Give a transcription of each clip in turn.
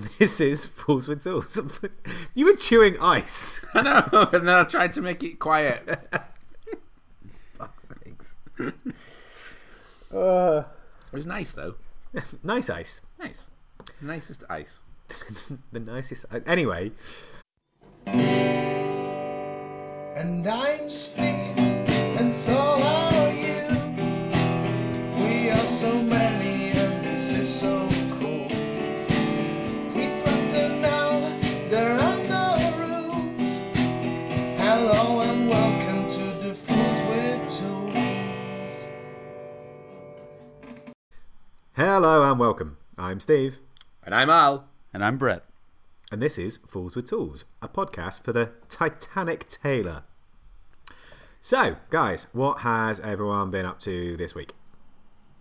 and this is Fools with Tools. you were chewing ice. I know, and then I tried to make it quiet. Fuck's sakes. Uh, It was nice though. nice ice. Nice, nicest ice. The nicest. Anyway, And I'm Steve, hello and welcome. I'm Steve, And I'm Al. And I'm Brett. and this is Fools with Tools, a podcast for the Titanic Tailor. So, guys, what has everyone been up to this week?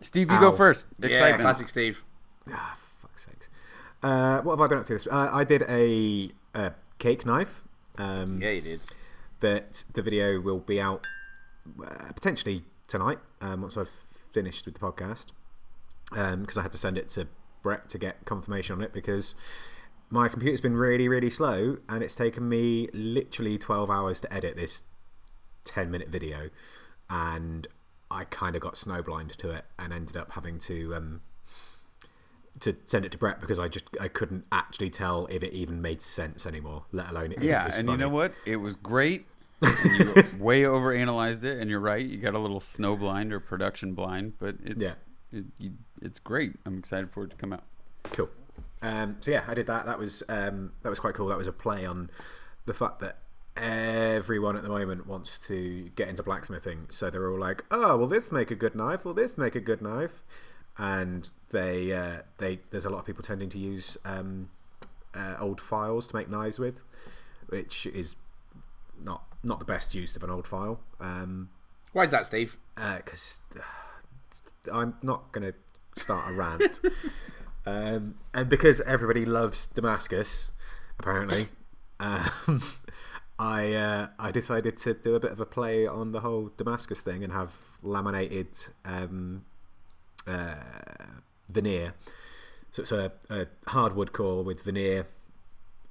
Steve, you Ow. go first. Yeah, classic Steve. Ah, fuck's sakes. Uh, what have I been up to this? Uh, I did a, a cake knife. Um, Yeah, you did. that the video will be out uh, potentially tonight um, once I've finished with the podcast because I had to send it to Brett to get confirmation on it because my computer's been really really slow and it's taken me literally 12 hours to edit this 10 minute video and I kind of got snowblind to it and ended up having to um, to send it to Brett because I just I couldn't actually tell if it even made sense anymore let alone it Yeah, and you know what? It was great. you way overanalyzed it, and you're right. You got a little snow blind or production blind, but it's Yeah. It, you, it's great. I'm excited for it to come out. Cool. Um, so yeah, I did that. That was um, that was quite cool. That was a play on the fact that everyone at the moment wants to get into blacksmithing. So they're all like, "Oh, will this make a good knife? Will this make a good knife?" And they uh, they there's a lot of people tending to use um, uh, old files to make knives with, which is not not the best use of an old file. Um, Why is that, Steve? because I'm not going to start a rant. um, and because everybody loves Damascus, apparently, um, I uh, I decided to do a bit of a play on the whole Damascus thing and have laminated um, uh, veneer. So it's a, a hardwood core with veneer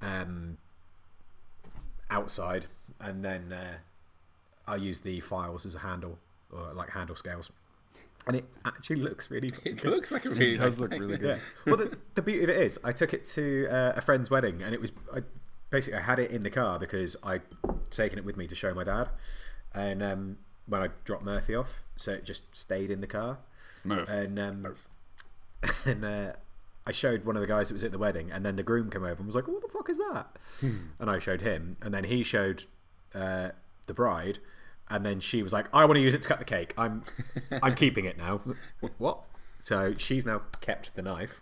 um, outside, and then uh, I use the files as a handle or like handle scales, and it actually looks really. It good. looks like a really It does nice look thing. really Yeah. good. Well, the, the beauty of it is, I took it to uh, a friend's wedding, and it was I, basically I had it in the car because I'd taken it with me to show my dad, and um, when I dropped Murphy off, so it just stayed in the car, Murph. and um, and uh, I showed one of the guys that was at the wedding, and then the groom came over and was like, "What the fuck is that?" and I showed him, and then he showed uh, the bride, and then she was like, "I want to use it to cut the cake. I'm I'm keeping it now." what? So she's now kept the knife,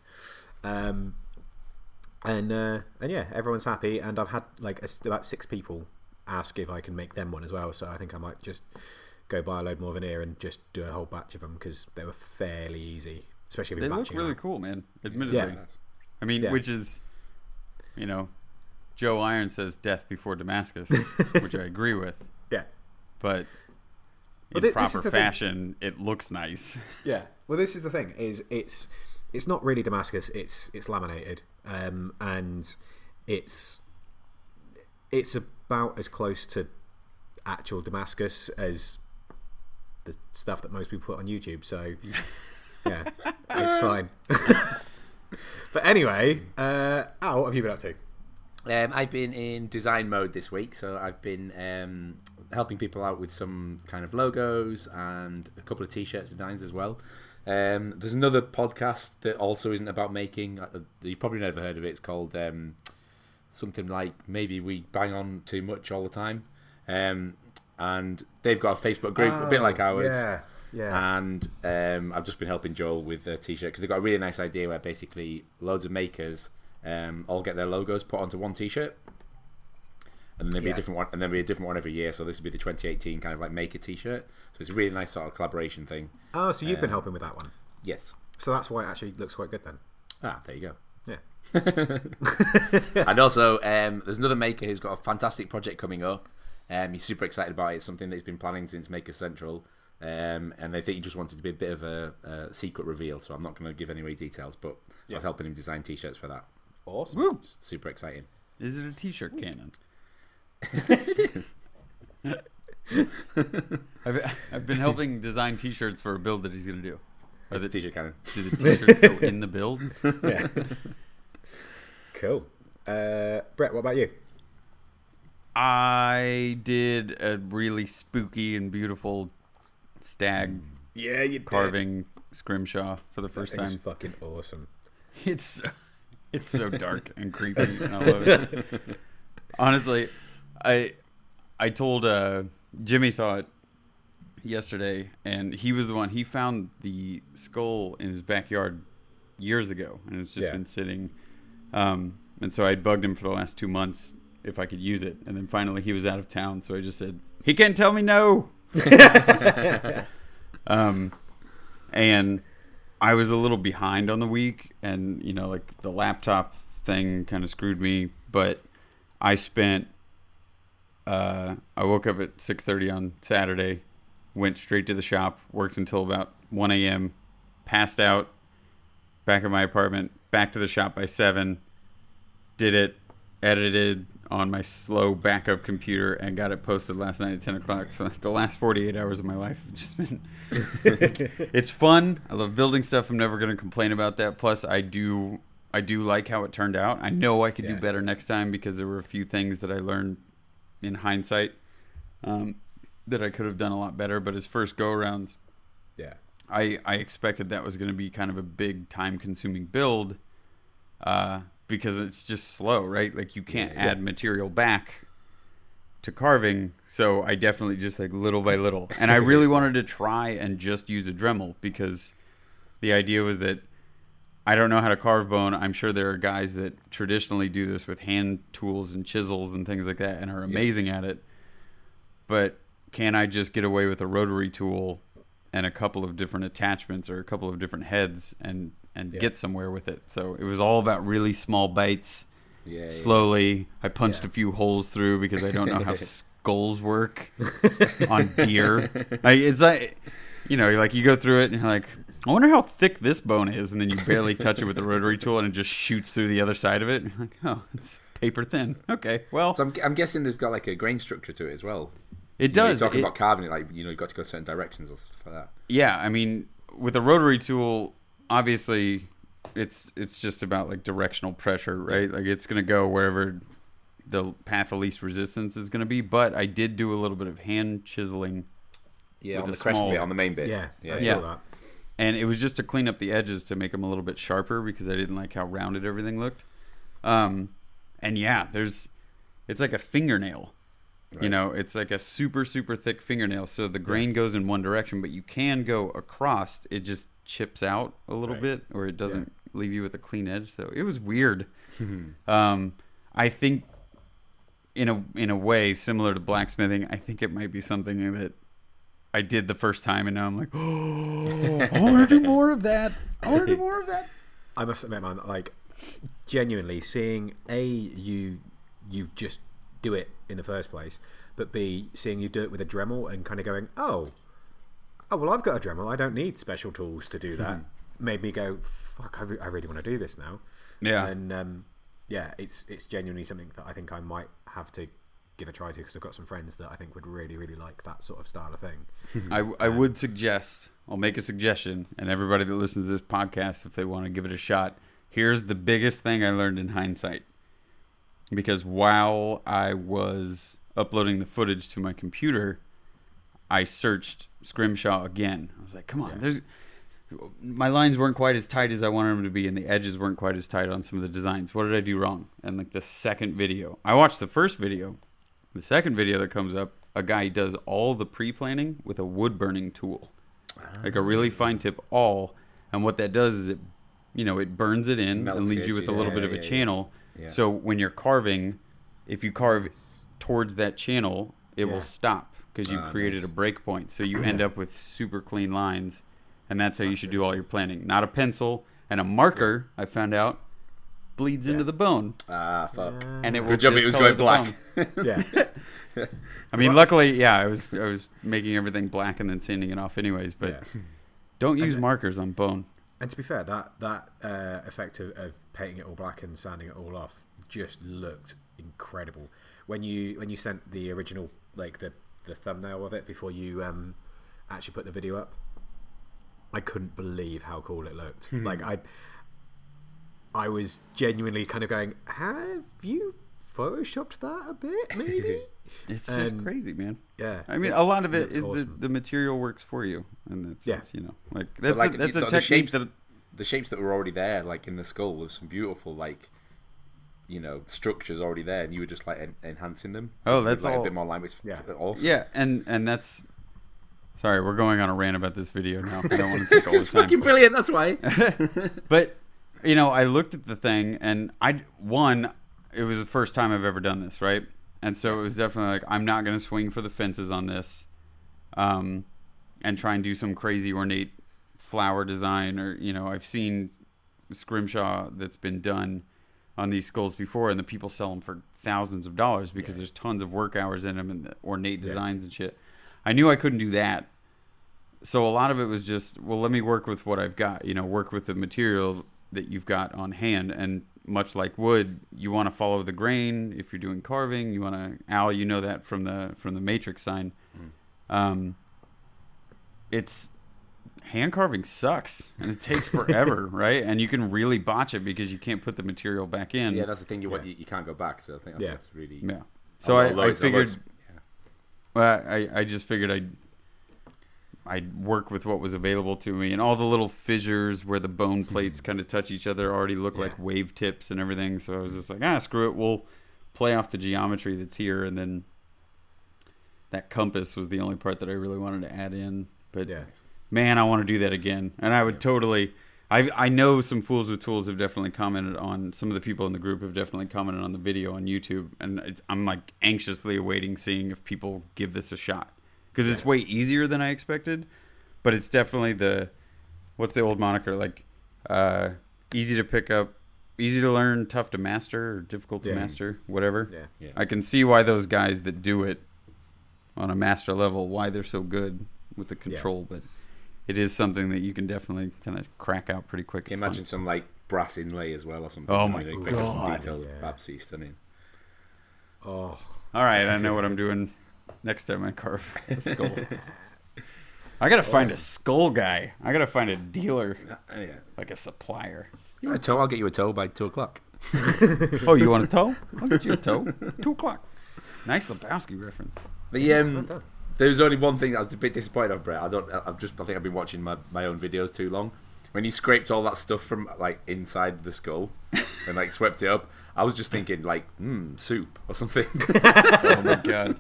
um, and uh, and yeah, everyone's happy, and I've had like a, about six people ask if I can make them one as well. So I think I might just go buy a load more veneer and just do a whole batch of them because they were fairly easy, especially if They you're look really them. cool, man. Admittedly. Yeah. I mean, Yeah. which is, you know, Joe Iron says death before Damascus, which I agree with. Yeah. But in thi- this proper the thing. fashion, it looks nice. Yeah. Well, this is the thing: is it's it's not really Damascus. It's it's laminated, um, and it's it's about as close to actual Damascus as the stuff that most people put on YouTube. So yeah, it's fine. but anyway, uh, Al, what have you been up to? Um, I've been in design mode this week, so I've been um, helping people out with some kind of logos and a couple of t-shirts designs as well. Um, there's another podcast that also isn't about making. uh, You probably never heard of it. It's called um, something like maybe we bang on too much all the time, um, and they've got a Facebook group a bit like ours. Oh, Yeah, yeah. And um, I've just been helping Joel with a t-shirt because they've got a really nice idea where basically loads of makers um, all get their logos put onto one t-shirt, and then there'll be Yeah. a different one, and there'll be a different one every year. So this will be the 2018 kind of like maker t-shirt. So it's a really nice sort of collaboration thing. oh, so you've been helping with that one. Yes. So that's why it actually looks quite good then. Ah, there you go. Yeah. and also, um, there's another maker who's got a fantastic project coming up. Um, he's super excited about it. It's something that he's been planning since Maker Central. Um, and I think he just wanted to be a bit of a, a secret reveal, so I'm not going to give any away details. But I was helping him design T-shirts for that. Awesome. Woo! Super exciting. Is it a t-shirt cannon? I've, I've been helping design t-shirts for a build that he's going to do. Are the t-shirt cannon. do the t-shirts go in the build? Yeah. cool. Uh, Brett, what about you? I did a really spooky and beautiful stag Yeah, you carving scrimshaw for the first time. fucking awesome. It's it's so dark and creepy. And I love it. Honestly, I I told uh, Jimmy saw it yesterday, and he was the one. He found the skull in his backyard years ago, and it's just Yeah. been sitting. Um, and so I bugged him for the last two months if I could use it, and then finally he was out of town, so I just said he can't tell me no. um, and I was a little behind on the week, and you know, like the laptop thing kind of screwed me. But I spent. Uh, I woke up at six thirty on Saturday, went straight to the shop, worked until about one a.m., passed out, back at my apartment, back to the shop by seven, did it, edited on my slow backup computer, and got it posted last night at ten o'clock. So the last forty-eight hours of my life have just been it's fun. I love building stuff. I'm never going to complain about that. Plus, I do I do like how it turned out. I know I could do better next time because there were a few things that I learned in hindsight um, that I could have done a lot better. But as first go arounds, Yeah. I I expected that was going to be kind of a big time consuming build uh, because it's just slow, right? Like you can't Yeah, yeah. add material back to carving, so I definitely just like little by little. And I really wanted to try and just use a Dremel because the idea was that I don't know how to carve bone. I'm sure there are guys that traditionally do this with hand tools and chisels and things like that and are amazing at it. But can I just get away with a rotary tool and a couple of different attachments or a couple of different heads and and Yeah. get somewhere with it? So it was all about really small bites Yeah. yeah. slowly. I punched Yeah. a few holes through because I don't know how skulls work on deer. Like, it's like, you know, like you go through it and you're like, I wonder how thick this bone is, and then you barely touch it with the rotary tool and it just shoots through the other side of it. You're like, oh, it's paper thin. Okay, well, So I'm, I'm guessing there's got like a grain structure to it as well. it does. You're talking It- about carving it, like you know, you got to go certain directions or stuff like that. yeah i mean with a rotary tool obviously it's it's just about like directional pressure right like it's going to go wherever the path of least resistance is going to be but i did do a little bit of hand chiseling Yeah, on a the crest small- bit, on the main bit. Yeah. yeah. I Yeah. And it was just to clean up the edges to make them a little bit sharper because i didn't like how rounded everything looked. Um and yeah there's it's like a fingernail you know it's like a super super thick fingernail. So the grain goes in one direction but you can go across. It just chips out a little Right. bit or it doesn't leave you with a clean edge. So it was weird. Um i think in a in a way similar to blacksmithing i think it might be something that i did the first time and now i'm like oh i want to do more of that i want to do more of that I must admit, man, like genuinely seeing a you you just do it in the first place, but b seeing you do it with a Dremel and kind of going, oh, oh well, I've got a Dremel. I don't need special tools to do that. Made me go, fuck, I, re- I really want to do this now. Yeah. and um, yeah, it's it's genuinely something that I think I might have to give a try to because I've got some friends that I think would really really like that sort of style of thing. I, I would suggest, I'll make a suggestion, and everybody that listens to this podcast, if they want to give it a shot, here's the biggest thing I learned in hindsight. Because while I was uploading the footage to my computer, I searched Scrimshaw again. I was like, come on, there's. My lines weren't quite as tight as I wanted them to be, and the edges weren't quite as tight on some of the designs. What did I do wrong? And like the second video, I watched the first video. The second video that comes up, a guy does all the pre-planning with a wood burning tool, like a really fine tip awl. And what that does is it, you know, it burns it in Melts and leaves you with a little Yeah, bit of a yeah, yeah. channel. Yeah. So when you're carving, if you carve towards that channel, it will stop because you've Ah, created nice. a break point. So you end up with super clean lines, and that's how you should do all your planning. Not a pencil and a marker. I found out bleeds into the bone, Ah, fuck. and it will Good job it was going black. Yeah, I mean, luckily, yeah, I was I was making everything black and then sanding it off anyways. But Yeah. don't use markers on bone. and to be fair, that that uh, effect of, of painting it all black and sanding it all off just looked incredible. When you when you sent the original like the the thumbnail of it before you um, actually put the video up, I couldn't believe how cool it looked. like I I was genuinely kind of going, have you photoshopped that a bit, maybe? It's just crazy, man. yeah. I mean, a lot of it is awesome. the, the material works for you, and that's, Yeah. that's you know like that's like, a, that's the- a the shapes- that the shapes that were already there, like in the skull, there's some beautiful like you know structures already there, and you were just like en- enhancing them. Oh, that's like, all- a bit more line. It's Yeah. awesome. yeah, and and that's sorry, we're going on a rant about this video now. I don't want to take all the it's time. fucking brilliant. That's why. But you know, I looked at the thing, and I one, it was the first time I've ever done this, right? And so it was definitely like I'm not going to swing for the fences on this, um, and try and do some crazy ornate flower design, or you know, I've seen scrimshaw that's been done on these skulls before, and the people sell them for thousands of dollars because there's tons of work hours in them and the ornate designs and shit. I knew I couldn't do that, so a lot of it was just well let me work with what i've got you know work with the material that you've got on hand and much like wood you want to follow the grain if you're doing carving you want to al you know that from the from the matrix sign um it's hand carving sucks and it takes forever right and you can really botch it because you can't put the material back in yeah, that's the thing. You want Yeah. you, you can't go back. So I think Yeah. that's really. yeah so Although I, I figured yeah. well, I, I just figured I'd I'd work with what was available to me, and all the little fissures where the bone plates kind of touch each other already look like wave tips and everything. So I was just like, ah, screw it, we'll play off the geometry that's here, and then that compass was the only part that I really wanted to add in. But Yeah. man, I want to do that again, and I would totally. I I know some fools with tools have definitely commented on some of the people in the group have definitely commented on the video on YouTube, and it's, I'm like anxiously awaiting seeing if people give this a shot because it's way easier than I expected, but it's definitely the what's the old moniker like uh, easy to pick up, easy to learn, tough to master, or difficult to Yeah. master, whatever. Yeah. Yeah. I can see why those guys that do it on a master level, why they're so good with the control, but it is something that you can definitely kind of crack out pretty quick. Can It's you imagine fun. some like brass inlay as well or something? Oh my know, you pick up some God. details Yeah. of absolutely stunning. Oh, All right, I know what I'm doing next time I carve a skull. I gotta find a skull guy. I gotta find a dealer, Uh, yeah. like a supplier. You want a toe? I'll get you a toe by two o'clock. Oh, you want a toe? I'll get you a toe. Two o'clock. Nice Lebowski reference. The um, there was only one thing that I was a bit disappointed of, Brett. I don't. I've just. I think I've been watching my, my own videos too long. When you scraped all that stuff from like inside the skull and like swept it up, I was just thinking like, hmm, soup or something. Oh my god.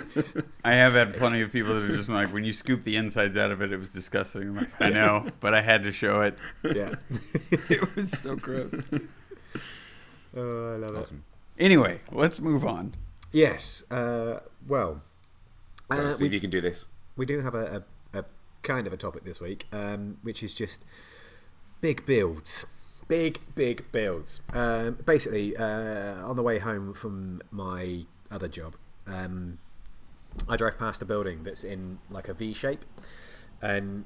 I have had plenty of people that are just like, when you scoop the insides out of it, it was disgusting. I'm like, I know, but I had to show it. yeah. It was so gross. oh, I love it. Anyway, let's move on. Yes. Uh, well, Go on, uh, see if we, you can do this. we do have a, a, a kind of a topic this week, um, which is just big builds. Big, big builds. Um, basically, uh, on the way home from my other job, um, I drive past a building that's in like a V shape, and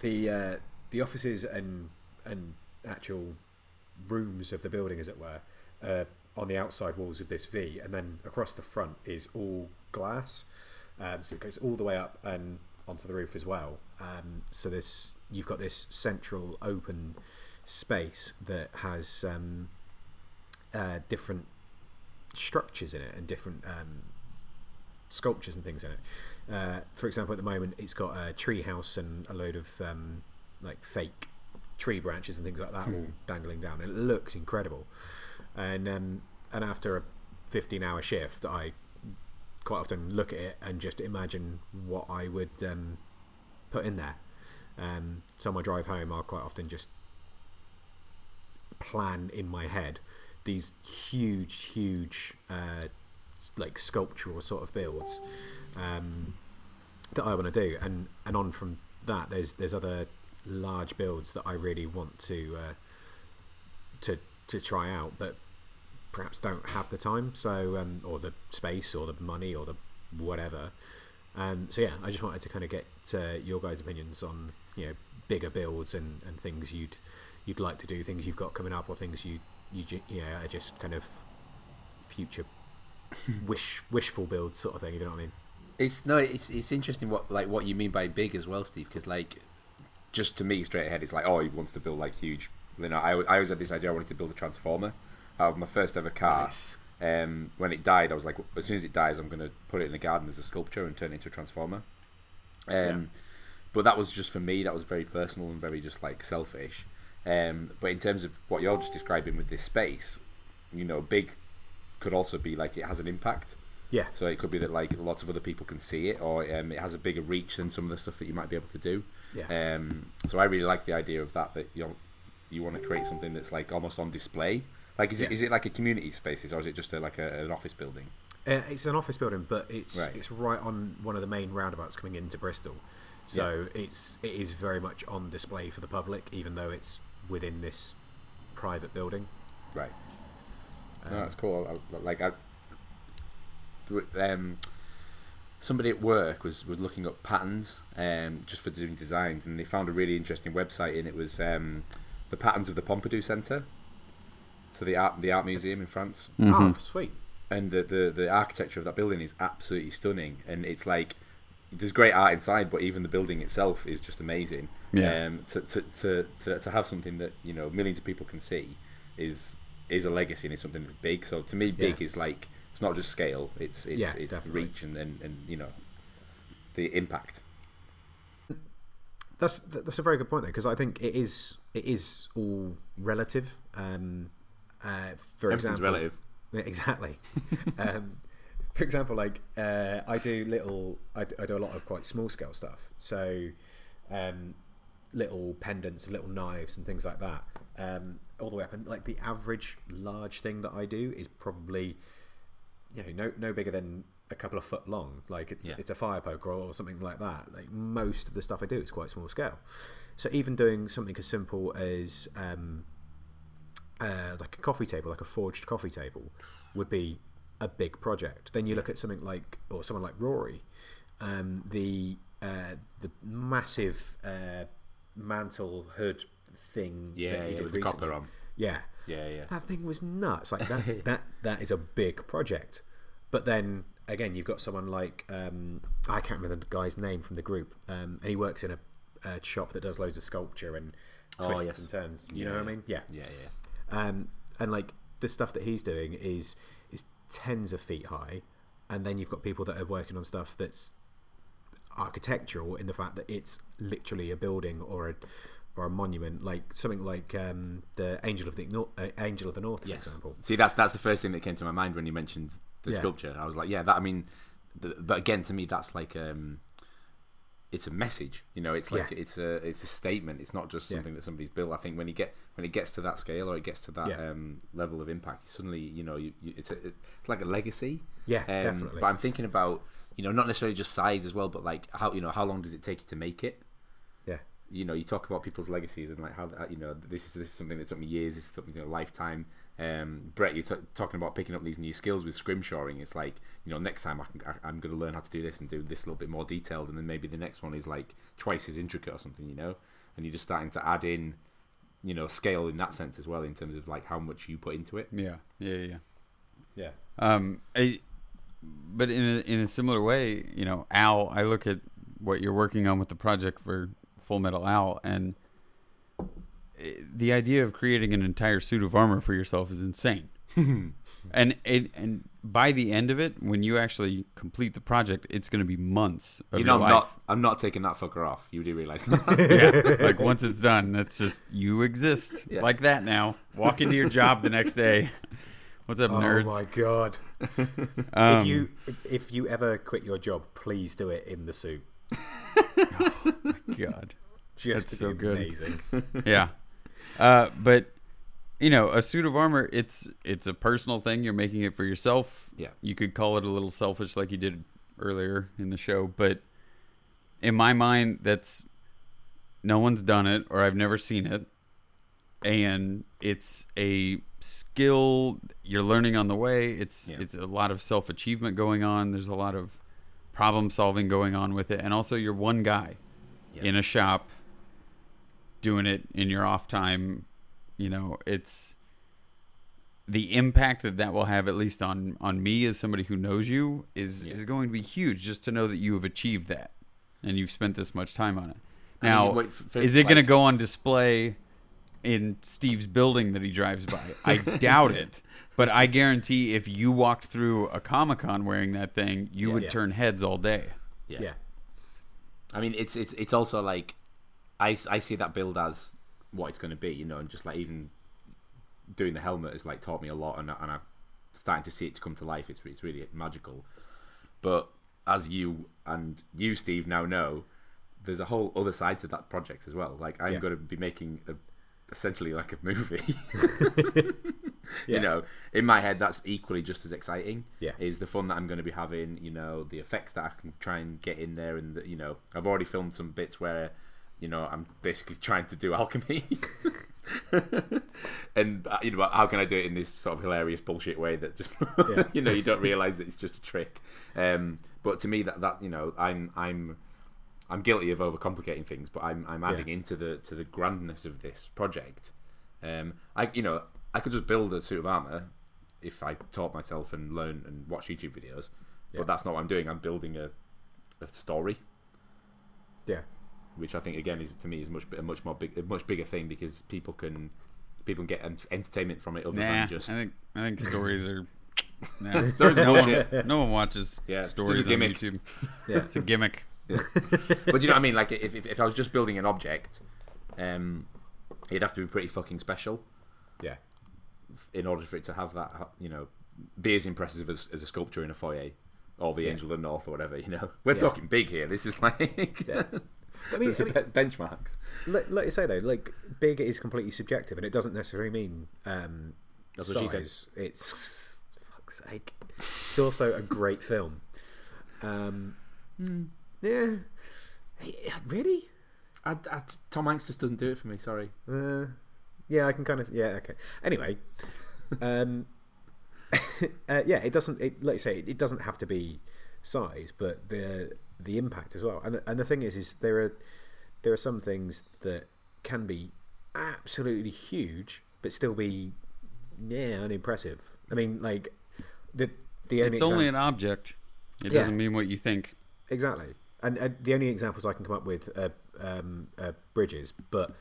the uh, the offices and and actual rooms of the building, as it were, uh, on the outside walls of this V, and then across the front is all glass. Um, so it goes all the way up and onto the roof as well. Um, so this you've got this central open space that has um, uh, different structures in it and different um, sculptures and things in it. Uh, for example, at the moment, it's got a tree house and a load of um, like fake tree branches and things like that all dangling down. It looks incredible. And um, and after a 15 hour shift, I quite often look at it and just imagine what I would um, put in there. Um, so on my drive home, I'll quite often just plan in my head these huge, huge, uh, like sculptural sort of builds um, that I want to do, and and on from that, there's there's other large builds that I really want to uh, to to try out, but perhaps don't have the time, so um, or the space, or the money, or the whatever. Um, so yeah, I just wanted to kind of get uh, your guys' opinions on you know bigger builds and, and things you'd you'd like to do, things you've got coming up, or things you you yeah are just kind of future wish wishful builds sort of thing. You know what I mean? It's no, it's it's interesting what like what you mean by big as well, Steve. Because like, just to me straight ahead, it's like oh, he wants to build like huge. You know, I, I always had this idea. I wanted to build a transformer out of my first ever car. Nice. Um, when it died, I was like, as soon as it dies, I'm going to put it in the garden as a sculpture and turn it into a transformer. Um, But that was just for me. That was very personal and very just like selfish. Um, but in terms of what you're just describing with this space, you know, big could also be like it has an impact. Yeah, So it could be that like lots of other people can see it, or um, it has a bigger reach than some of the stuff that you might be able to do. yeah, Um, so I really like the idea of that. That you know, you want to create something that's like almost on display. Like, is it Yeah. is it like a community spaces, or is it just a, like a, an office building? Uh, it's an office building, but it's Right. it's right on one of the main roundabouts coming into Bristol. So it's it is very much on display for the public, even though it's within this private building. Right. Um, no, that's cool. I, I- like I, um, somebody at work was was looking up patterns um, just for doing designs, and they found a really interesting website, and it was um, the patterns of the Pompidou Centre. So the art the art museum in France. Oh, sweet. and the, the the architecture of that building is absolutely stunning and it's like there's great art inside but even the building itself is just amazing Yeah. um to, to, to, to, to have something that you know millions of people can see is is a legacy and it's something that's big so to me big Yeah. is like it's not just scale it's it's, Yeah, it's definitely. reach and, and and you know the impact That's that's a very good point though, because I think it is it is all relative. Um, uh, for everything's example, relative exactly. um, for example, like uh, I do little, I do a lot of quite small scale stuff. So, um, little pendants, little knives, and things like that. Um, all the way up, and like the average large thing that I do is probably, you know, no no bigger than a couple of foot long. Like it's Yeah. it's a fire poker or something like that. Like most of the stuff I do is quite small scale. So even doing something as simple as um, uh, like a coffee table, like a forged coffee table, would be a big project. Then you look at something like, or someone like Rory, um, the uh, the massive uh, mantle hood thing. yeah, that he yeah did with the copper on Yeah, yeah yeah that thing was nuts. Like that, that that is a big project. But then again, you've got someone like um, I can't remember the guy's name from the group, um, and he works in a, a shop that does loads of sculpture and Oh, twists yes. and turns. You Yeah, know what I mean? Yeah. yeah yeah Um, and like the stuff that he's doing is is tens of feet high, and then you've got people that are working on stuff that's architectural in the fact that it's literally a building or a or a monument, like something like um, the Angel of the uh, Angel of the North, for Yes. example. See, that's that's the first thing that came to my mind when you mentioned the Yeah. sculpture. I was like, yeah, that. I mean, the, but again, to me, that's like um, it's a message. You know, it's like Yeah. it's a it's a statement. It's not just Yeah. something that somebody's built. I think when you get when it gets to that scale or it gets to that Yeah. um, level of impact, suddenly you know you, you, it's a, it's like a legacy. Yeah, Um, definitely. But I'm thinking about you know not necessarily just size as well, but like how you know how long does it take you to make it? Yeah, you know, you talk about people's legacies and like how you know this is this is something that took me years. This took me a lifetime. Um, Brett, you're t- talking about picking up these new skills with scrimshoring. It's like you know, next time I can, I, I'm going to learn how to do this and do this a little bit more detailed, and then maybe the next one is like twice as intricate or something. You know, and you're just starting to add in, you know, scale in that sense as well in terms of like how much you put into it. Yeah, yeah, yeah. yeah, Um, I, but in a, in a similar way, you know, Al, I look at what you're working on with the project for Full Metal Al, and the idea of creating an entire suit of armor for yourself is insane. and it, and by the end of it, when you actually complete the project, it's going to be months of you know, your I'm life. not I'm not taking that fucker off. You do realize that? yeah, like once it's done, that's just you exist Yeah. like that now. Walk into your job the next day. What's up, Oh nerds? Oh my god! Um, if you if you ever quit your job, please do it in the suit. Oh my god. Just That's so good. amazing. yeah. Uh, but you know, a suit of armor, it's it's a personal thing. You're making it for yourself. Yeah. You could call it a little selfish like you did earlier in the show, but in my mind that's no one's done it or I've never seen it. And it's a skill you're learning on the way. It's Yeah. it's a lot of self-achievement going on. There's a lot of problem solving going on with it and also you're one guy Yeah. in a shop doing it in your off time, you know, it's the impact that that will have, at least on on me as somebody who knows you, is Yeah. is going to be huge. Just to know that you have achieved that and you've spent this much time on it. I mean, Now, wait, for- is it going to go on display in Steve's building that he drives by? I doubt it. But I guarantee if you walked through a Comic Con wearing that thing, you Yeah. would Yeah. turn heads all day. Yeah. Yeah. I mean, it's it's it's also like I, I see that build as what it's going to be, you know, and just like even doing the helmet has like taught me a lot, and I- and I'm starting to see it to come to life. It's it's really magical. But as you and you, Steve, now know, there's a whole other side to that project as well. Like I'm Yeah. going to be making a, essentially like a movie. Yeah. You know, in my head, that's equally just as exciting. Yeah. is the fun that I'm going to be having. You know, the effects that I can try and get in there, and the, you know, I've already filmed some bits where, you know, I'm basically trying to do alchemy. and uh, you know how can I do it in this sort of hilarious bullshit way that just Yeah. you know you don't realize that it's just a trick. Um, but to me that that you know I'm I'm I'm guilty of overcomplicating things, but I'm I'm adding Yeah. into the to the grandness of this project. Um, I you know I could just build a suit of armor if I taught myself and learn and watch YouTube videos, Yeah. but that's not what I'm doing. I'm building a a story, Yeah. which I think again is to me is much a much more big a much bigger thing because people can people can get en- entertainment from it other Nah, than just I think I think stories are. Nah, Stories are no, one, no one watches Yeah, it's just a stories on. YouTube. Yeah. It's a gimmick. But you know what I mean? Like if, if, if I was just building an object, um, it'd have to be pretty fucking special Yeah. in order for it to have that, you know, be as impressive as, as a sculpture in a foyer or the Yeah. Angel of the North or whatever. You know, we're Yeah. talking big here. This is like Yeah. I mean, I mean be- benchmarks. let, let you say though, like big is completely subjective, and it doesn't necessarily mean um, That's what she said. size. It's fuck's sake. It's also a great film. Um, Hmm. Yeah, Hey, really. I, I, Tom Hanks just doesn't do it for me. Sorry. Uh, yeah, I can kind of. Yeah, okay. Anyway, um, uh, yeah, it doesn't. It, like you say, it doesn't have to be size, but the the impact as well. And the, and the thing is, is there are there are some things that can be absolutely huge, but still be yeah unimpressive. I mean, like the the only It's only exam- an object. It Yeah. doesn't mean what you think. Exactly. And, and the only examples I can come up with are um, uh, bridges, but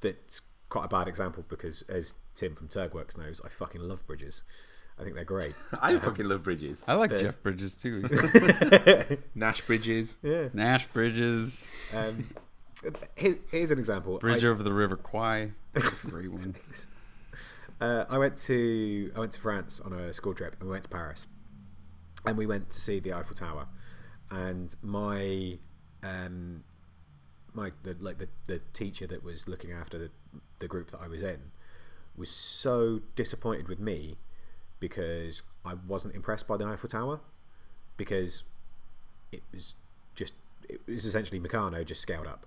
that's quite a bad example because, as Tim from Turgworks knows, I fucking love bridges. I think they're great. I fucking love bridges. I like But- Jeff Bridges too. Nash bridges. Yeah. Nash Bridges, Um, here, here's an example. Bridge I, over the River Kwai. Great one. uh, I went to I went to France on a school trip, and we went to Paris, and we went to see the Eiffel Tower, and my um, my the, like the, the teacher that was looking after the, the group that I was in was so disappointed with me because I wasn't impressed by the Eiffel Tower because it was just it was essentially Meccano just scaled up.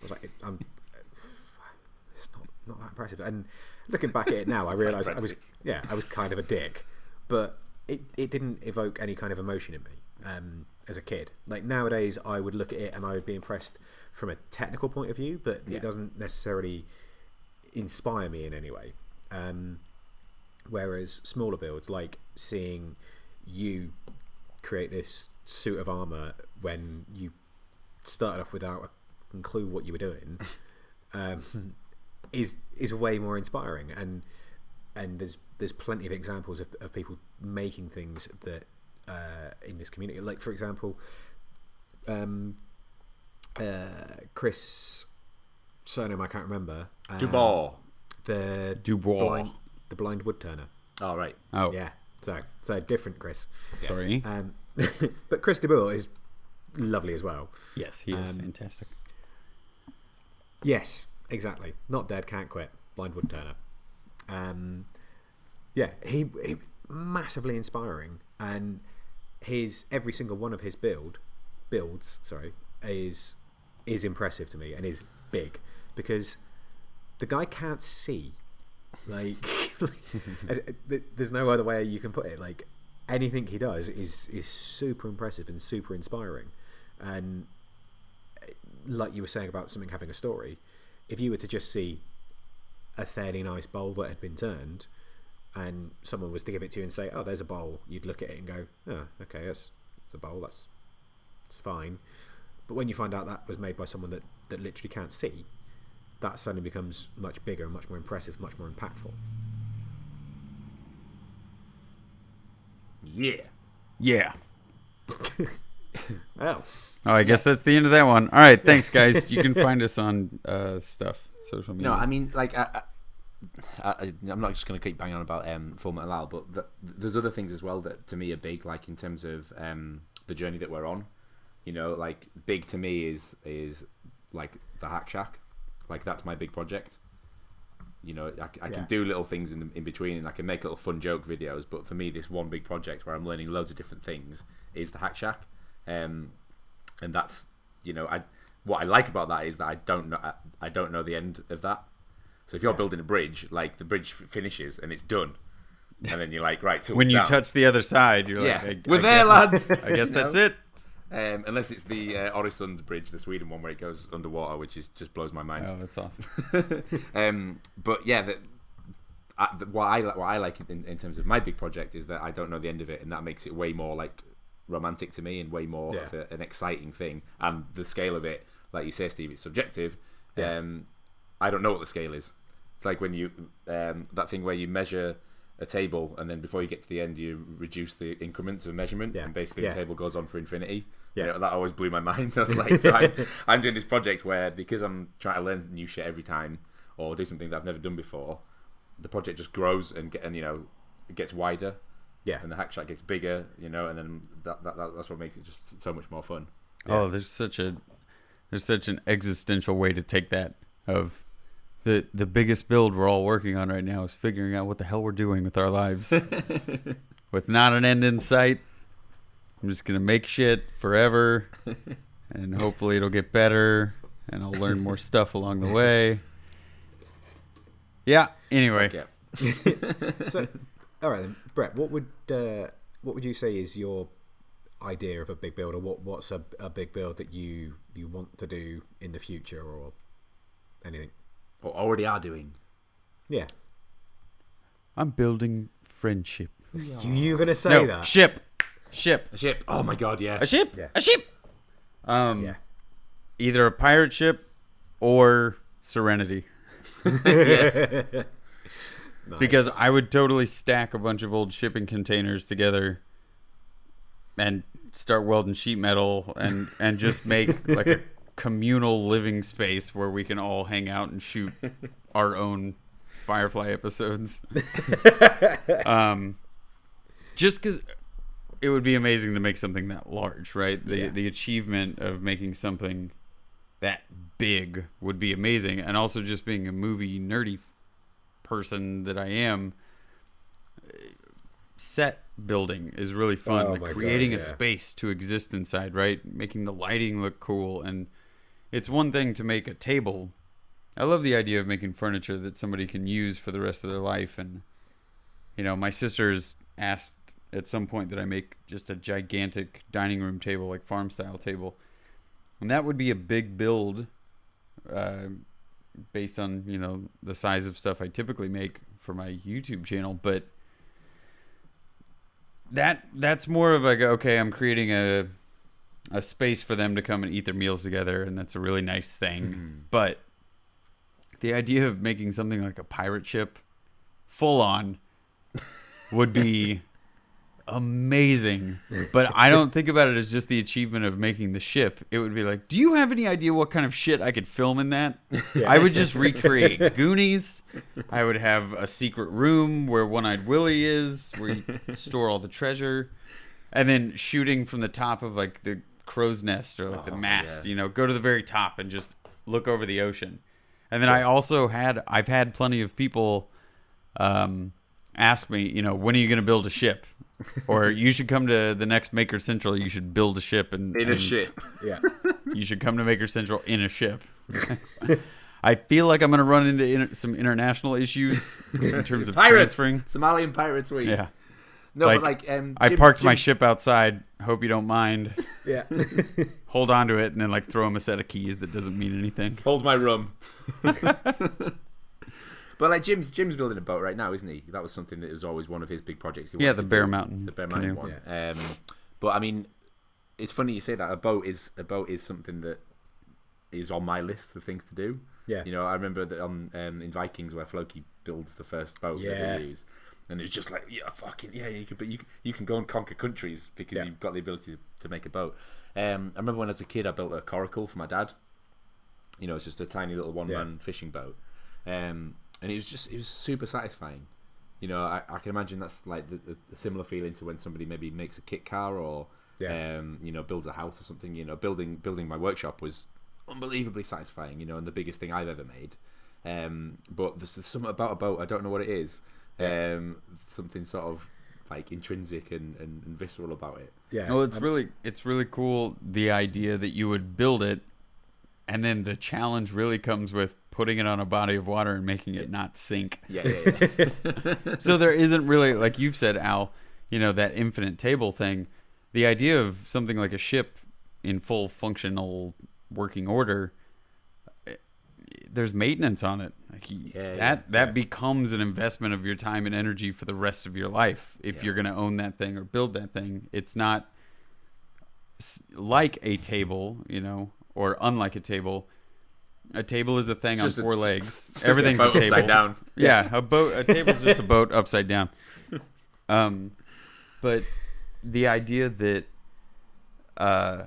I was like, I'm, it's not not that impressive. And looking back at it now, I realised I was yeah I was kind of a dick, but it it didn't evoke any kind of emotion in me um, as a kid. Like nowadays, I would look at it and I would be impressed from a technical point of view, but Yeah. it doesn't necessarily inspire me in any way. Um, whereas smaller builds, like seeing you create this suit of armor when you started off without a clue what you were doing, um, is is way more inspiring. And and there's there's plenty of examples of, of people making things that uh, in this community. Like for example, um, uh, Chris surname I can't remember. Um, Dubois. the Dubois. blind, the blind wood turner. All right. Oh, Yeah, so so different Chris. sorry. Um, but Chris Dubois is lovely as well. yes, he is um, fantastic. Yes, exactly. Not dead, can't quit. Blind wood turner. Um, yeah, he, he massively inspiring, and his every single one of his build builds, sorry, is is impressive to me and is big because the guy can't see. Like, uh, there's no other way you can put it. Like, anything he does is is super impressive and super inspiring, and uh, like you were saying about something having a story, if you were to just see a fairly nice bowl that had been turned, and someone was to give it to you and say, "Oh, there's a bowl," you'd look at it and go, "Oh, okay, that's it's a bowl. That's it's fine." But when you find out that was made by someone that that literally can't see, that suddenly becomes much bigger, much more impressive, much more impactful. Yeah. Yeah. Oh, Oh, I guess that's the end of that one. All right, thanks, guys. You can find us on uh, stuff, social media. No, I mean, like, I, I, I, I'm not just going to keep banging on about um, Full Metal Al, but th there's other things as well that to me are big, like in terms of um, the journey that we're on. You know, like big to me is is like the Hack Shack, like that's my big project. You know, I, I can do little things in in between, and I can make little fun joke videos. But for me, this one big project where I'm learning loads of different things is the Hack Shack, um, and that's you know, I what I like about that is that I don't know I, I don't know the end of that. So if you're building a bridge, like the bridge f- finishes and it's done, and then you're like, right, till when you down. touch the other side, you're yeah, like, I, we're I there, guess, lads. I guess that's it. Um, unless it's the uh, Oresund bridge, the Sweden one, where it goes underwater, which is just blows my mind. Oh, that's awesome. um, but yeah, that I, the, what I what I like in, in terms of my big project is that I don't know the end of it, and that makes it way more like romantic to me and way more Yeah. of a, an exciting thing. And the scale of it, like you say, Steve, it's subjective. Yeah. Um, I don't know what the scale is. It's like when you um, that thing where you measure a table and then before you get to the end you reduce the increments of measurement Yeah. and basically Yeah. the table goes on for infinity. Yeah. You know, that always blew my mind. I was like, so I, I'm doing this project where because I'm trying to learn new shit every time or do something that I've never done before, the project just grows and get and you know it gets wider yeah, and the hack shack gets bigger, you know, and then that, that, that that's what makes it just so much more fun. Oh, there's such a there's such an existential way to take that of the the biggest build we're all working on right now is figuring out what the hell we're doing with our lives. with not an end in sight. I'm just gonna make shit forever and hopefully it'll get better and I'll learn more stuff along the way. Yeah, anyway. Yeah. so, all right then, Brett. What would uh, what would you say is your idea of a big build, or what what's a, a big build that you you want to do in the future, or anything? Or already are doing. Yeah, I'm building friendship. you you were gonna say no, that? ship. Ship. A ship. Oh my god, yes. A ship. Yeah. A ship. Um yeah, either a pirate ship or Serenity. yes. Because I would totally stack a bunch of old shipping containers together and start welding sheet metal and and just make like a communal living space where we can all hang out and shoot our own Firefly episodes. um, just because it would be amazing to make something that large, right? The Yeah. the achievement of making something that big would be amazing, and also just being a movie nerdy person that I am, set building is really fun. Oh like my God, creating a space to exist inside, right? Making the lighting look cool, and it's one thing to make a table. I love the idea of making furniture that somebody can use for the rest of their life, and you know, my sisters asked at some point that I make just a gigantic dining room table, like farm style table, and that would be a big build. Uh, based on you know the size of stuff I typically make for my YouTube channel, but that that's more of like okay, I'm creating a a space for them to come and eat their meals together, and that's a really nice thing. Hmm. But the idea of making something like a pirate ship, full on, would be amazing. But I don't think about it as just the achievement of making the ship. It would be like, do you have any idea what kind of shit I could film in that? I would just recreate Goonies. I would have a secret room where One Eyed Willie is, where you store all the treasure, and then shooting from the top of like the crow's nest or like the Oh, mast. yeah. You know, go to the very top and just look over the ocean. And then I also had I've had plenty of people um, ask me, you know, when are you going to build a ship? or you should come to the next Maker Central. You should build a ship and In a and ship. yeah, You should come to Maker Central in a ship. I feel like I'm going to run into inter- some international issues in terms of Pirates. transferring. Somalian pirates week. Yeah, No, Like, but like um, I Jim- parked my ship outside Hope you don't mind. Yeah. Hold on to it and then like throw him a set of keys that doesn't mean anything. Hold my rum. but like Jim's Jim's building a boat right now, isn't he? That was something that was always one of his big projects. he Yeah, the Bear do. Mountain. the Bear Mountain canoe. one. Um, but I mean, it's funny you say that. A boat is a boat is something that is on my list of things to do. Yeah. You know, I remember that on um, in Vikings where Floki builds the first boat Yeah. that they use, and it's just like, yeah, fucking yeah, you can, but you you can go and conquer countries because Yeah. you've got the ability to, to make a boat. Um, I remember when I was a kid, I built a coracle for my dad. You know, it's just a tiny little one man fishing boat, um, and it was just it was super satisfying. You know, I, I can imagine that's like the, the, a similar feeling to when somebody maybe makes a kit car or Yeah. um, you know builds a house or something. You know, building building my workshop was unbelievably satisfying. You know, and the biggest thing I've ever made. Um, but there's, there's something about a boat. I don't know what it is. Um, something sort of like intrinsic and, and, and visceral about it. Yeah. Oh, it's Um, really it's really cool the idea that you would build it and then the challenge really comes with putting it on a body of water and making it not sink. Yeah, yeah, yeah. so there isn't really like you've said Al, you know that infinite table thing. The idea of something like a ship in full functional working order there's maintenance on it. Like you- Yeah, that yeah, that yeah. becomes an investment of your time and energy for the rest of your life if you're going to own that thing or build that thing. It's not like a table, you know, or unlike a table. A table is a thing on just a- four legs. Everything's a a, table. upside down. Yeah, a boat. A table's just a boat upside down. Um, but the idea that, uh,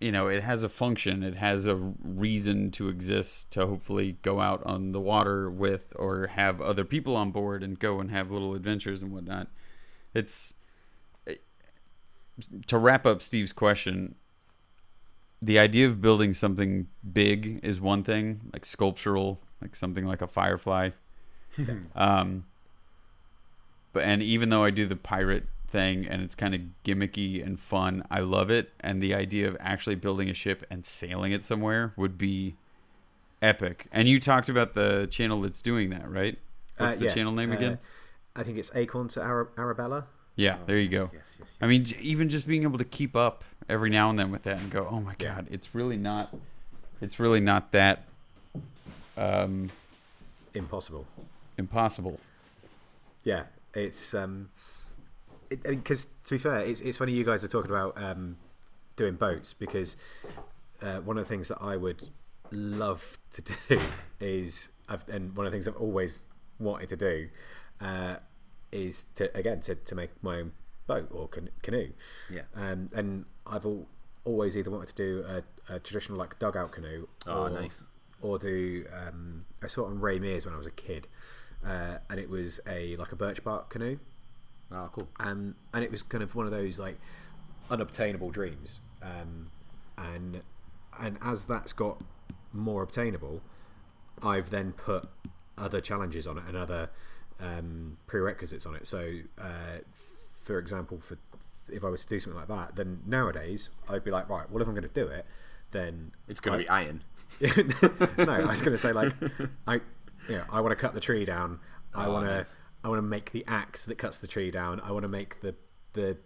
you know, it has a function. It has a reason to exist to hopefully go out on the water with, or have other people on board and go and have little adventures and whatnot. It's to wrap up Steve's question. The idea of building something big is one thing, like sculptural, like something like a firefly. um, but and even though I do the pirate thing and it's kind of gimmicky and fun, I love it. And the idea of actually building a ship and sailing it somewhere would be epic. And you talked about the channel that's doing that, right? What's Uh, the yeah. channel name Uh, again? I think it's Acorn to Ara- Arabella. Yeah, there you go. Yes, yes, yes. I mean, j- even just being able to keep up every now and then with that and go, oh my god, it's really not, it's really not that um, Impossible. impossible. Yeah, it's um, because to be fair, it's it's funny you guys are talking about um, doing boats because uh, one of the things that I would love to do is, I've, and one of the things I've always wanted to do uh, is to again to, to make my own boat or can, canoe. Yeah. Um, and I've al- always either wanted to do a, a traditional like dugout canoe Oh, or, nice. or do um, I saw it on Ray Mears when I was a kid, uh, and it was a like a birch bark canoe, Oh, cool. and and it was kind of one of those like unobtainable dreams, um, and and as that's got more obtainable, I've then put other challenges on it and other um, prerequisites on it. So, uh, for example, for if I was to do something like that, then nowadays I'd be like, right, well, if I'm going to do it, then It's going to be iron. no, I was going to say like, I, yeah, I want to cut the tree down. I Oh, want to, nice. I want to make the axe that cuts the tree down. I want to make the the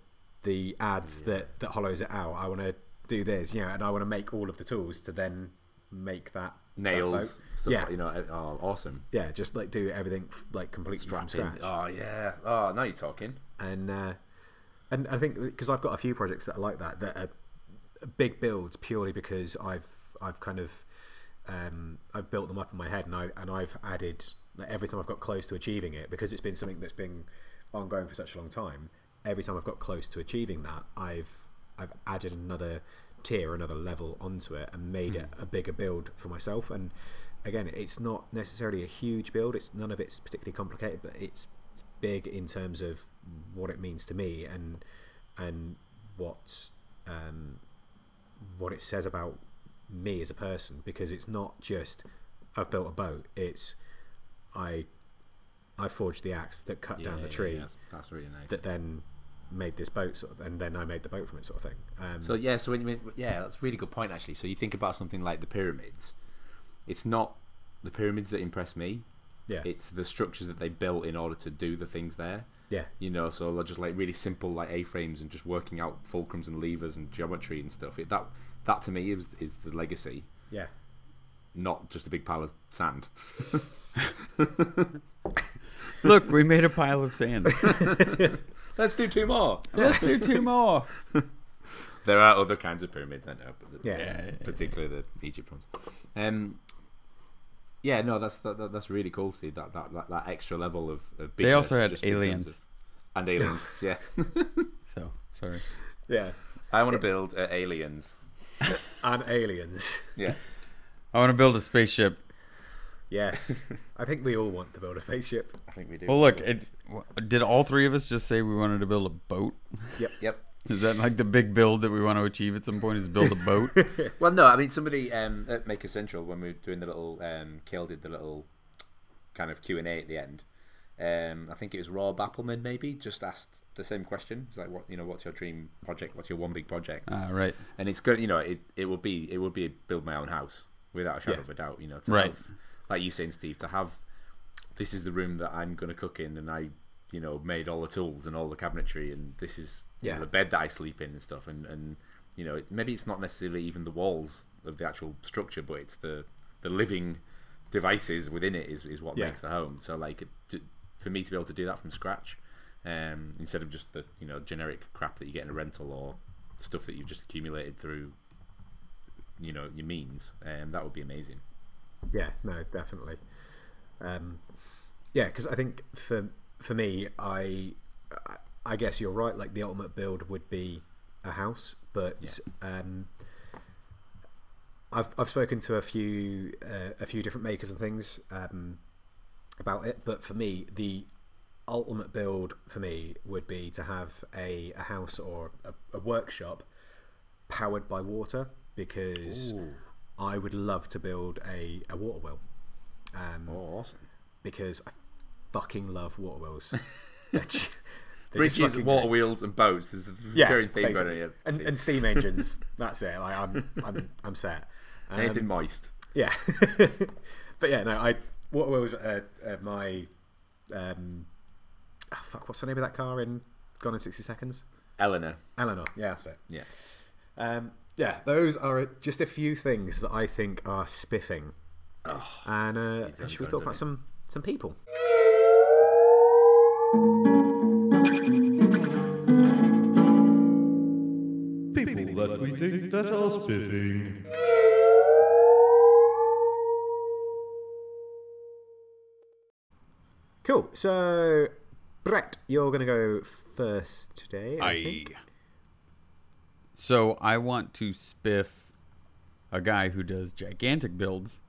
the adze that that hollows it out. I want to do this, yeah, and I want to make all of the tools to then make that that Nails. Stuff yeah, like, you know, uh, oh, awesome. yeah, just like do everything like completely from scratch. Oh, yeah. Oh, now you're talking. and uh, and I think because I've got a few projects that are like that that are big builds purely because I've I've kind of um, I've built them up in my head and I and I've added like, every time I've got close to achieving it because it's been something that's been ongoing for such a long time. Every time I've got close to achieving that, I've I've added another tier, another level onto it, and made it a bigger build for myself. And again, it's not necessarily a huge build. It's none of it's particularly complicated, but it's, it's big in terms of what it means to me and and what um, what it says about me as a person. Because it's not just I've built a boat. It's I I forged the axe that cut Yeah, down the tree yeah, that's, that's really nice. that then made this boat sort of, and then I made the boat from it sort of thing. Um, So yeah, so when you mean, yeah, that's a really good point actually. So you think about something like the pyramids. It's not the pyramids that impress me. Yeah. It's the structures that they built in order to do the things there. Yeah. You know, so they're just like really simple like A-frames and just working out fulcrums and levers and geometry and stuff. It, that that to me is is the legacy, Yeah. Not just a big pile of sand. Look, we made a pile of sand. Let's do two more. Let's do two more. There are other kinds of pyramids, I know, but the, Yeah. Yeah, yeah, yeah. particularly the Egypt ones. Um, yeah, no, that's that, that- that's really cool, Steve. That that, that, that extra level of, of They also had just in terms aliens. of- and aliens. yeah, So sorry. Yeah. I want to build uh, aliens. And aliens. Yeah, I want to build a spaceship. Yes. I think we all want to build a spaceship. I think we do. Well, look, it, did all three of us just say we wanted to build a boat? Yep. Yep. Is that like the big build that we want to achieve at some point? Is build a boat? Well, no, I mean somebody um, at Maker Central when we were doing the little um, Kill did the little kind of Q and A at the end. Um, I think it was Rob Appleman maybe just asked the same question. It's like, what you know, what's your dream project? What's your one big project? Ah, right. and it's good. You know, it it would be it would be build my own house without a shadow Yeah. of a doubt. You know, to Right. have, like you saying, Steve, to have this is the room that I'm going to cook in, and I, you know, made all the tools and all the cabinetry, and this is you know, Yeah. the bed that I sleep in and stuff, and and you know, maybe it's not necessarily even the walls of the actual structure, but it's the the living devices within it is, is what Yeah. makes the home. So like, for me to be able to do that from scratch, um, instead of just the you know generic crap that you get in a rental or stuff that you've just accumulated through you know your means, um, that would be amazing. Yeah, no, definitely. Um, yeah, because I think for for me, I I guess you're right. Like the ultimate build would be a house, but um, I've I've spoken to a few uh, a few different makers and things um, about it. But for me, the ultimate build for me would be to have a, a house or a, a workshop powered by water because I would love to build a, a water wheel. Um, Oh, awesome! because I fucking love water wheels. They're ju- they're just Bridges, water wheels, and boats. There's a yeah, recurring theme going on here. and, and steam engines. That's it. Like I'm, I'm, I'm set. Um, Anything moist. yeah, but yeah, no, I water wheels are, are my. Um, oh, fuck, what's the name of that car in Gone in sixty seconds? Eleanor. Eleanor. Yeah, that's it. Yeah. Um, yeah, those are just a few things that I think are spiffing. Oh, And uh, should we talk about doesn't some some people? People that we think that are spiffing. Cool. So, Brett, you're going to go first today. I, think. So I want to spiff a guy who does gigantic builds,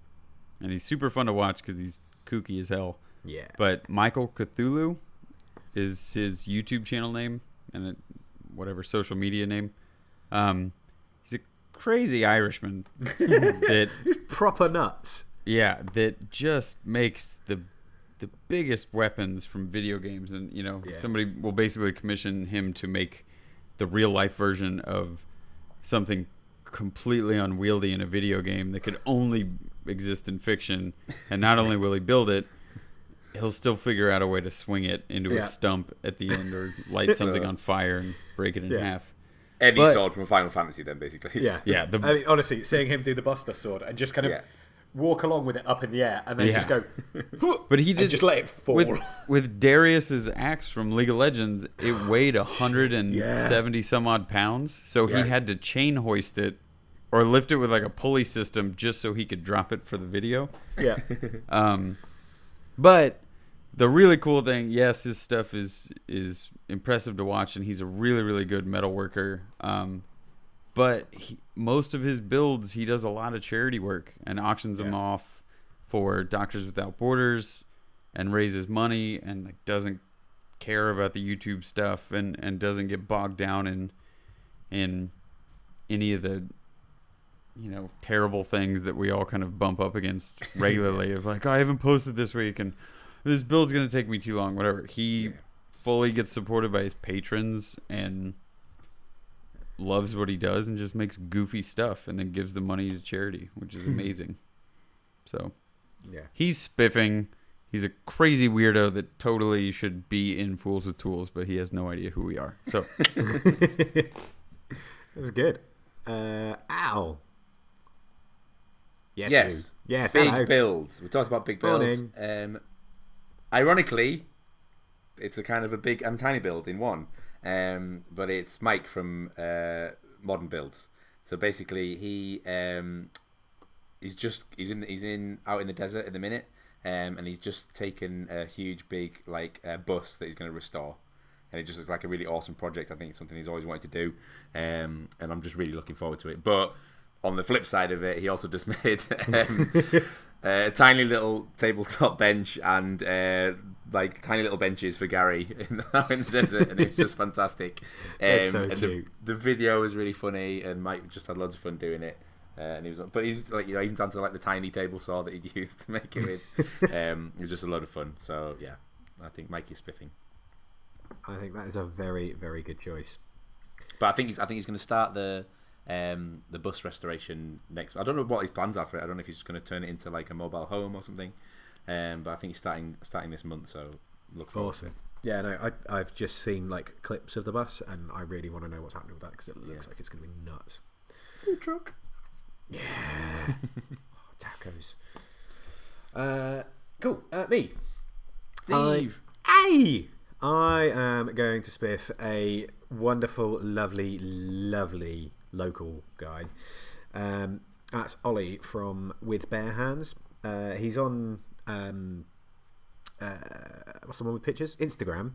and he's super fun to watch because he's kooky as hell. Yeah. But Michael Cthulhu is his YouTube channel name and it, whatever social media name. Um, he's a crazy Irishman that proper nuts. yeah that just makes the the biggest weapons from video games and you know Yeah. somebody will basically commission him to make the real life version of something completely unwieldy in a video game that could only exist in fiction and not only will he build it he'll still figure out a way to swing it into Yeah. a stump at the end or light something uh, on fire and break it in Yeah. half Any But- sword from Final Fantasy, then basically. Yeah. Yeah, the- I mean, honestly, seeing him do the Buster Sword and just kind of Yeah. Walk along with it up in the air and then Yeah. just go, But he did just let it fall. with with Darius's axe from League of Legends. It weighed hundred and seventy some odd pounds, so Yeah. he had to chain hoist it or lift it with like a pulley system just so he could drop it for the video. yeah. Um, but the really cool thing, yes, his stuff is is impressive to watch, and he's a really really good metal worker. Um, but he, most of his builds, he does a lot of charity work and auctions them off for Doctors Without Borders, and raises money, and like doesn't care about the YouTube stuff, and and doesn't get bogged down in in any of the you know terrible things that we all kind of bump up against regularly of like "Oh, I haven't posted this week and this build's gonna take me too long whatever he Yeah. fully gets supported by his patrons and loves what he does and just makes goofy stuff and then gives the money to charity which is amazing so Yeah. he's spiffing He's a crazy weirdo that totally should be in Fools with Tools, but he has no idea who we are. So It was good. Uh, Al. Yes. Yes. you. Yes. Big hello. builds. We talked about big builds. Morning. Um, ironically, it's a kind of a big and tiny build in one. Um, but it's Mike from uh, Modern Builds. So basically, he um, he's just he's in he's in out in the desert at the minute, um, and he's just taken a huge big like uh, bus that he's going to restore. And it just looks like a really awesome project. I think it's something he's always wanted to do, um, and I'm just really looking forward to it. But on the flip side of it, he also just made um, a tiny little tabletop bench and uh, like tiny little benches for Gary in, out in the desert, and it was just fantastic. Um, so and the, cute. the video was really funny, and Mike just had loads of fun doing it. Uh, and he was, but he's like, you know, even down to like the tiny table saw that he'd used to make it with. um, it was just a lot of fun. So yeah, I think Mike is spiffing. I think that is a very, very good choice. But I think he's I think he's going to start the um, the bus restoration next. I don't know what his plans are for it. I don't know if he's just going to turn it into like a mobile home or something. Um, but I think he's starting starting this month, so look forward Awesome. to it. Yeah, no, I, I've just seen like clips of the bus, and I really want to know what's happening with that because it looks Yeah. like it's going to be nuts. Food truck. Yeah, oh, tacos. Uh, cool. Uh, me. Steve. Hey, I am going to spiff a wonderful, lovely, lovely local guy. Um, that's Ollie from With Bare Hands. Uh, he's on um, uh, what's the one with pictures? Instagram.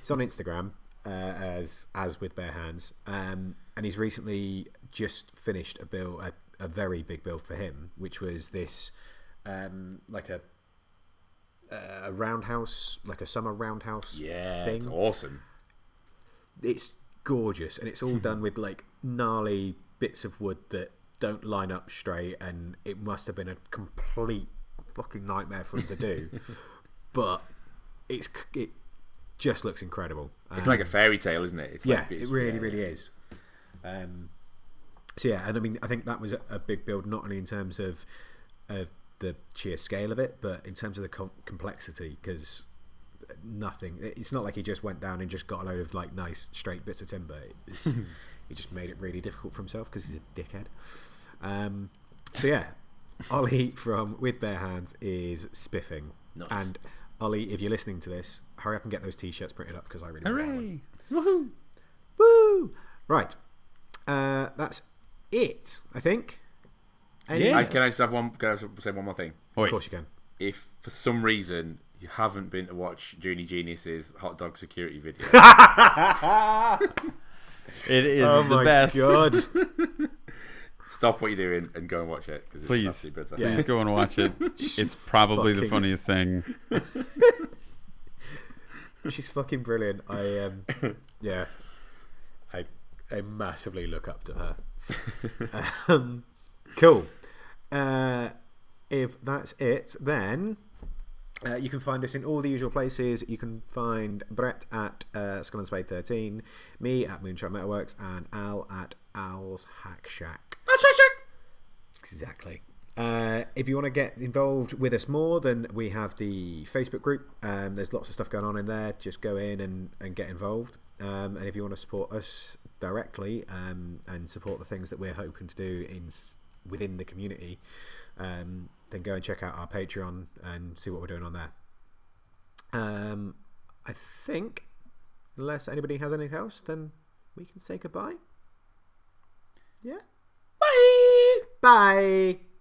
He's on Instagram uh, as as with bare hands, um, and he's recently just finished a build, a, a very big build for him, which was this um, like a a roundhouse, like a summer roundhouse Yeah, thing it's awesome. it's gorgeous and it's all done with like gnarly bits of wood that don't line up straight and it must have been a complete fucking nightmare for him to do. But it's it just looks incredible. It's Um, like a fairy tale, isn't it? It's yeah like, it really yeah, really is. Um so yeah and i mean i think that was a, a big build not only in terms of of the sheer scale of it but in terms of the com- complexity because nothing it's not like he just went down and just got a load of like nice straight bits of timber it he just made it really difficult for himself because he's a dickhead um so yeah ollie from with bare hands is spiffing Nice. and ollie if you're listening to this hurry up and get those t-shirts printed up because i really want one. Hooray! Woo! Right. Uh, that's it, I think. Any- Yeah. I, can I just have one? Can I say one more thing? Of course you can. If for some reason you haven't been to watch Junie Genius's hot dog security video, it is oh the my best. god. stop what you're doing and go and watch it because it's Please. Yeah. please go and watch it. It's probably the funniest thing. She's fucking brilliant. I um yeah. I I massively look up to her. um, cool. Uh, if that's it, then uh, you can find us in all the usual places. You can find Brett at uh, Skull and Spade 13, me at Moonshot Metalworks, and Al at Al's Hack Shack. Hack Shack! Exactly. Uh, if you want to get involved with us more, then we have the Facebook group. Um, there's lots of stuff going on in there. Just go in and, and get involved. Um, and if you want to support us directly um, and support the things that we're hoping to do in within the community, um, then go and check out our Patreon and see what we're doing on there. Um, I think, unless anybody has anything else, then we can say goodbye. Yeah. Bye. Bye.